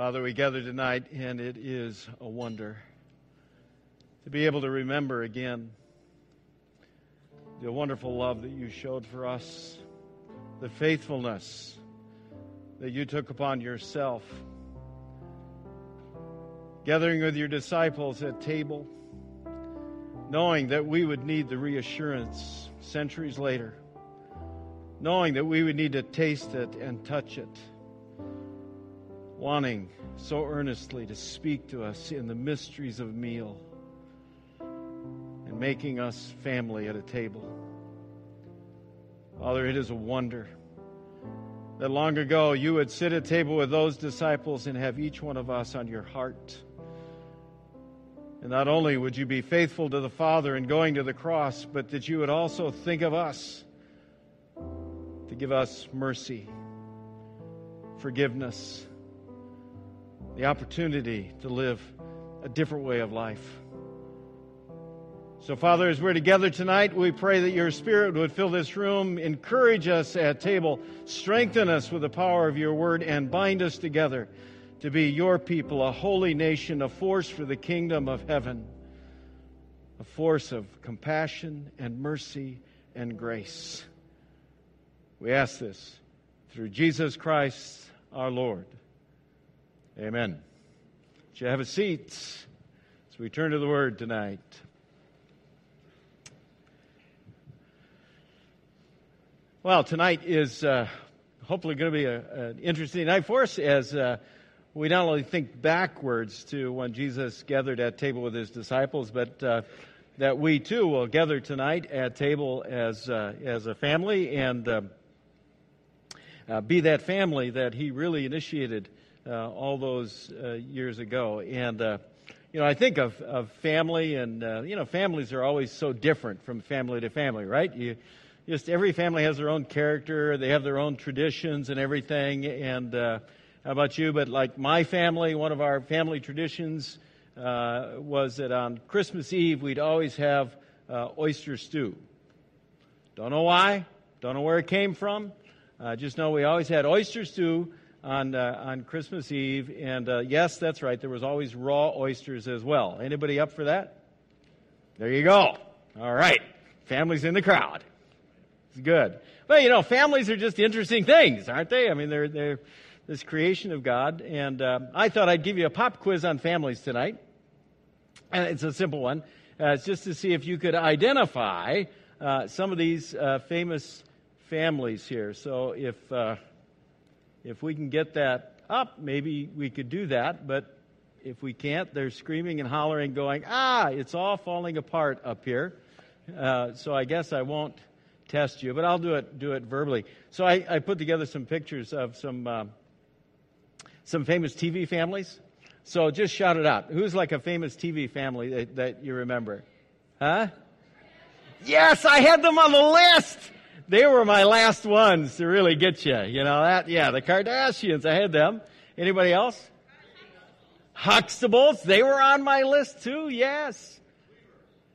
Father, we gather tonight, and it is a wonder to be able to remember again the wonderful love that you showed for us, the faithfulness that you took upon yourself, gathering with your disciples at table, knowing that we would need the reassurance centuries later, knowing that we would need to taste it and touch it wanting so earnestly to speak to us in the mysteries of meal and making us family at a table. Father, it is a wonder that long ago you would sit at table with those disciples and have each one of us on your heart. And not only would you be faithful to the Father in going to the cross, but that you would also think of us to give us mercy, forgiveness, the opportunity to live a different way of life. So, Father, as we're together tonight, we pray that your Spirit would fill this room, encourage us at table, strengthen us with the power of your word, and bind us together to be your people, a holy nation, a force for the kingdom of heaven, a force of compassion and mercy and grace. We ask this through Jesus Christ our Lord. Amen. Would you have a seat as we turn to the Word tonight? Well, tonight is uh, hopefully going to be a, an interesting night for us as uh, we not only think backwards to when Jesus gathered at table with his disciples, but uh, that we too will gather tonight at table as uh, as a family and uh, uh, be that family that he really initiated all those uh, years ago. And, uh, you know, I think of, of family, and, uh, you know, families are always so different from family to family, right? You, just every family has their own character, they have their own traditions and everything. And uh, how about you? But like my family, one of our family traditions uh, was that on Christmas Eve we'd always have oyster stew. Don't know why, don't know where it came from. just know we always had oyster stew on uh, on Christmas Eve, and uh, yes, that's right. There was always raw oysters as well. Anybody up for that? There you go. All right, families in the crowd. It's good. Well, you know, families are just interesting things, aren't they? I mean, they're they're this creation of God, and uh, I thought I'd give you a pop quiz on families tonight, and it's a simple one. Uh, it's just to see if you could identify uh, some of these uh, famous families here. So if if we can get that up, maybe we could do that. But if we can't, they're screaming and hollering, going, ah, it's all falling apart up here. Uh, so I guess I won't test you, but I'll do it do it verbally. So I, I put together some pictures of some uh, some famous TV families. So just shout it out. Who's like a famous TV family that, that you remember? Huh? Yes, I had them on the list they were my last ones to really get you. You know that? Yeah, the Kardashians. I had them. Anybody else? Huxtables. They were on my list too. Yes.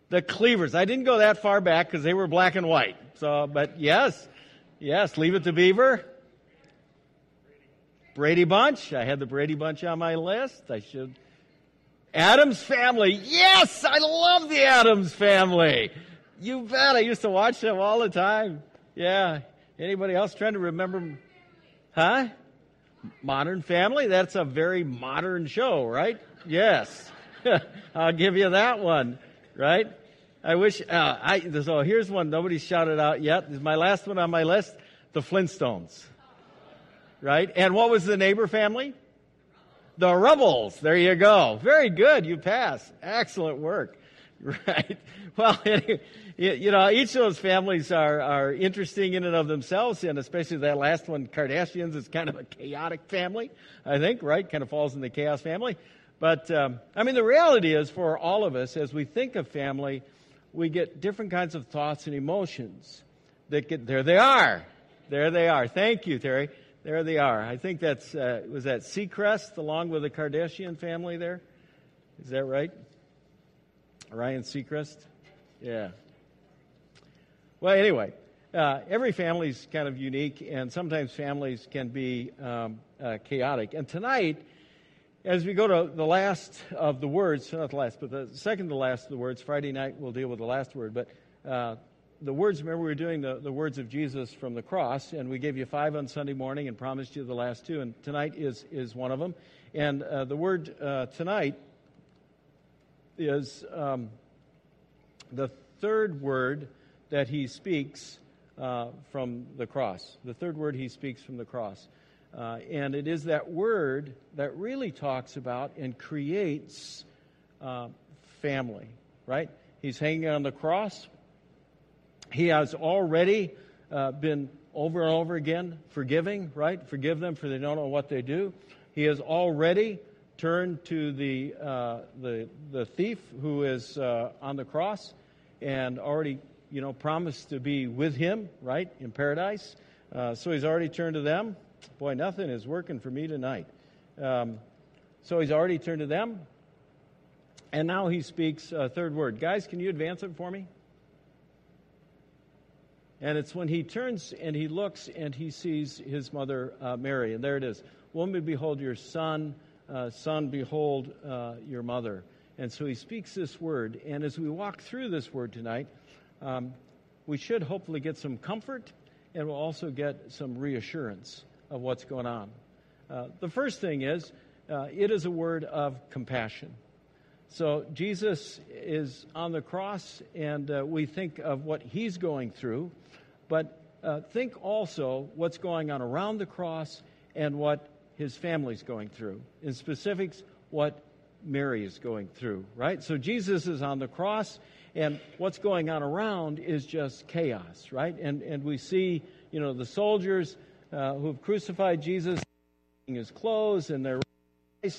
The Cleavers. I didn't go that far back because they were black and white. So, but yes, yes. Leave it to Beaver. Brady Bunch. I had the Brady Bunch on my list. I should. Addams Family. Yes, I love the Addams Family. You bet. I used to watch them all the time. Yeah. Anybody else trying to remember? Huh? Modern Family? That's a very modern show, right? Yes. I'll give you that one, right? I wish, uh, I, so here's one nobody shouted out yet. This is my last one on my list. The Flintstones. Right? And what was the neighbor family? The Rubbles. There you go. Very good. You pass. Excellent work. Right? Well, you know, each of those families are, are interesting in and of themselves, and especially that last one, Kardashians, is kind of a chaotic family, I think, right? Kind of falls in the chaos family. But, um, I mean, the reality is for all of us, as we think of family, we get different kinds of thoughts and emotions that get, there they are. There they are. Thank you, Terry. There they are. I think that's, uh, was that Seacrest along with the Kardashian family there? Is that right? Ryan Seacrest? Yeah. Well, anyway, uh, every family is kind of unique, and sometimes families can be um, uh, chaotic. And tonight, as we go to the last of the words, not the last, but the second to last of the words, Friday night we'll deal with the last word, but uh, the words, remember we were doing the, the words of Jesus from the cross, and we gave you five on Sunday morning and promised you the last two, and tonight is, is one of them. And uh, the word uh, tonight is um, the third word that he speaks uh, from the cross. The third word he speaks from the cross. Uh, and it is that word that really talks about and creates uh, family, right? He's hanging on the cross. He has already uh, been over and over again forgiving, right? Forgive them for they don't know what they do. He has already turned to the, uh, the, the thief who is uh, on the cross and already, you know, promised to be with him, right, in paradise. Uh, so he's already turned to them. Boy, nothing is working for me tonight. Um, so he's already turned to them. And now he speaks a third word. Guys, can you advance it for me? And it's when he turns and he looks and he sees his mother uh, Mary. And there it is. Woman, behold your son. Uh, son, behold uh, your mother. And so he speaks this word. And as we walk through this word tonight, um, we should hopefully get some comfort and we'll also get some reassurance of what's going on. Uh, the first thing is, uh, it is a word of compassion. So Jesus is on the cross, and uh, we think of what he's going through, but uh, think also what's going on around the cross and what his family's going through. In specifics, what Mary is going through, right? So Jesus is on the cross, and what's going on around is just chaos, right? And, and we see, you know, the soldiers uh, who have crucified Jesus his clothes and they're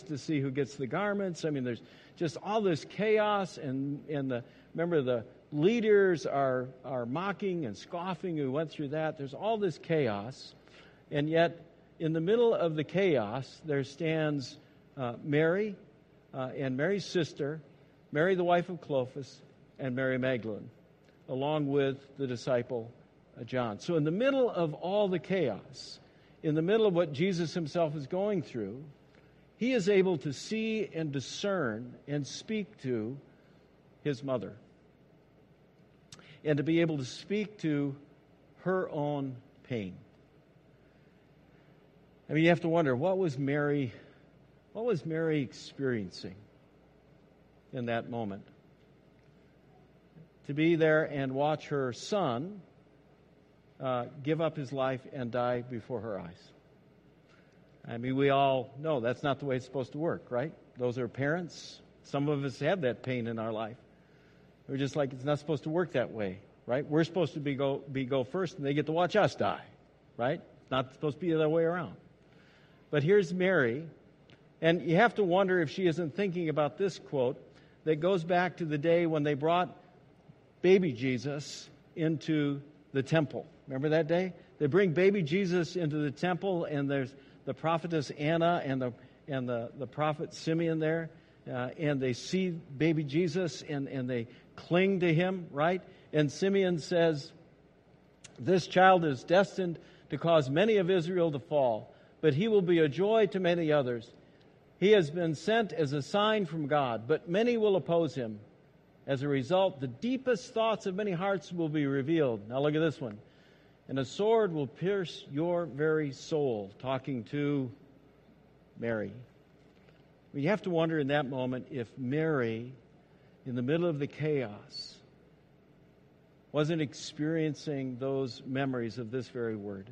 to see who gets the garments. I mean, there's just all this chaos, and, and the, remember the leaders are, are mocking and scoffing who went through that. There's all this chaos, and yet in the middle of the chaos, there stands uh, Mary uh, and Mary's sister, Mary the wife of Clopas, and Mary Magdalene, along with the disciple uh, John. So, in the middle of all the chaos, in the middle of what Jesus himself is going through, he is able to see and discern and speak to his mother. And to be able to speak to her own pain. I mean, you have to wonder what was Mary, what was Mary experiencing in that moment? To be there and watch her son uh, give up his life and die before her eyes. I mean, we all know that's not the way it's supposed to work, right? Those are parents. Some of us have that pain in our life. We're just like, it's not supposed to work that way, right? We're supposed to be go, be go first, and they get to watch us die, right? It's not supposed to be the other way around. But here's Mary, and you have to wonder if she isn't thinking about this quote that goes back to the day when they brought baby Jesus into the temple. Remember that day? They bring baby Jesus into the temple, and there's the prophetess Anna and the, and the, the prophet Simeon there, uh, and they see baby Jesus and, and they cling to him, right? And Simeon says, This child is destined to cause many of Israel to fall, but he will be a joy to many others. He has been sent as a sign from God, but many will oppose him. As a result, the deepest thoughts of many hearts will be revealed. Now, look at this one and a sword will pierce your very soul, talking to Mary. Well, you have to wonder in that moment if Mary, in the middle of the chaos, wasn't experiencing those memories of this very word.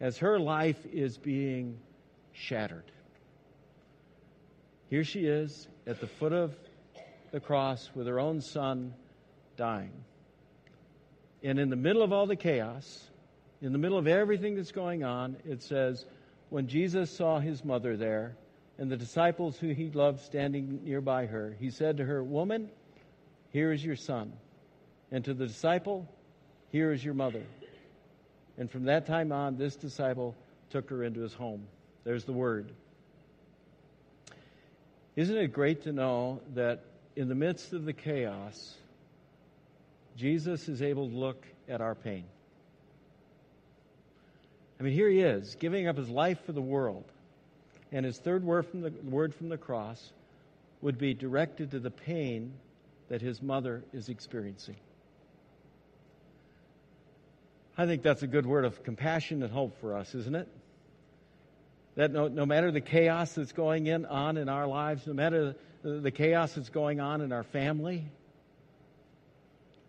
As her life is being shattered. Here she is at the foot of the cross with her own son dying. And in the middle of all the chaos, in the middle of everything that's going on, it says, when Jesus saw his mother there and the disciples who he loved standing nearby her, he said to her, Woman, here is your son. And to the disciple, here is your mother. And from that time on, this disciple took her into his home. There's the word. Isn't it great to know that in the midst of the chaos, Jesus is able to look at our pain. I mean, here he is, giving up his life for the world. And his third word from the, word from the cross would be directed to the pain that his mother is experiencing. I think that's a good word of compassion and hope for us, isn't it? That no, no matter the chaos that's going in, on in our lives, no matter the, the chaos that's going on in our family,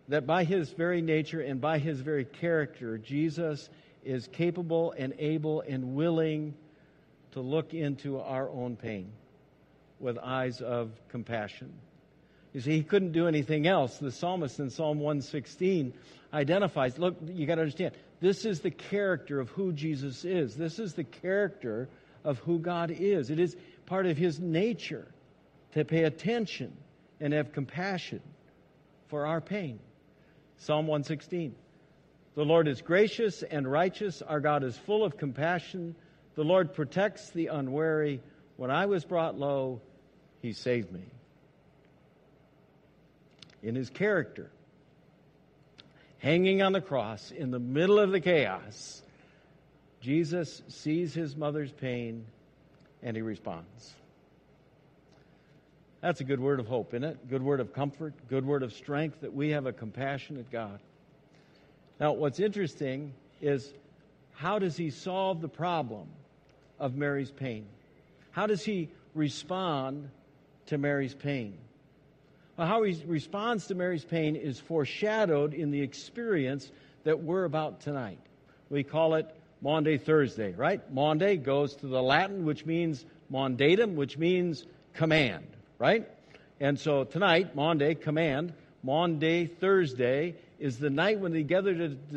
that by his very nature and by his very character, Jesus is capable and able and willing to look into our own pain with eyes of compassion. You see, he couldn't do anything else. The psalmist in Psalm 116 identifies look, you got to understand, this is the character of who Jesus is. This is the character of who God is. It is part of his nature to pay attention and have compassion for our pain. Psalm 116. The Lord is gracious and righteous. Our God is full of compassion. The Lord protects the unwary. When I was brought low, he saved me. In his character, hanging on the cross in the middle of the chaos, Jesus sees his mother's pain and he responds. That's a good word of hope, isn't it? Good word of comfort, good word of strength that we have a compassionate God. Now, what's interesting is how does he solve the problem of Mary's pain? How does he respond to Mary's pain? How he responds to Mary's pain is foreshadowed in the experience that we're about tonight. We call it Maundy Thursday, right? Maundy goes to the Latin, which means mandatum, which means command, right? And so tonight, Maundy, command, Maundy Thursday, is the night when they gather to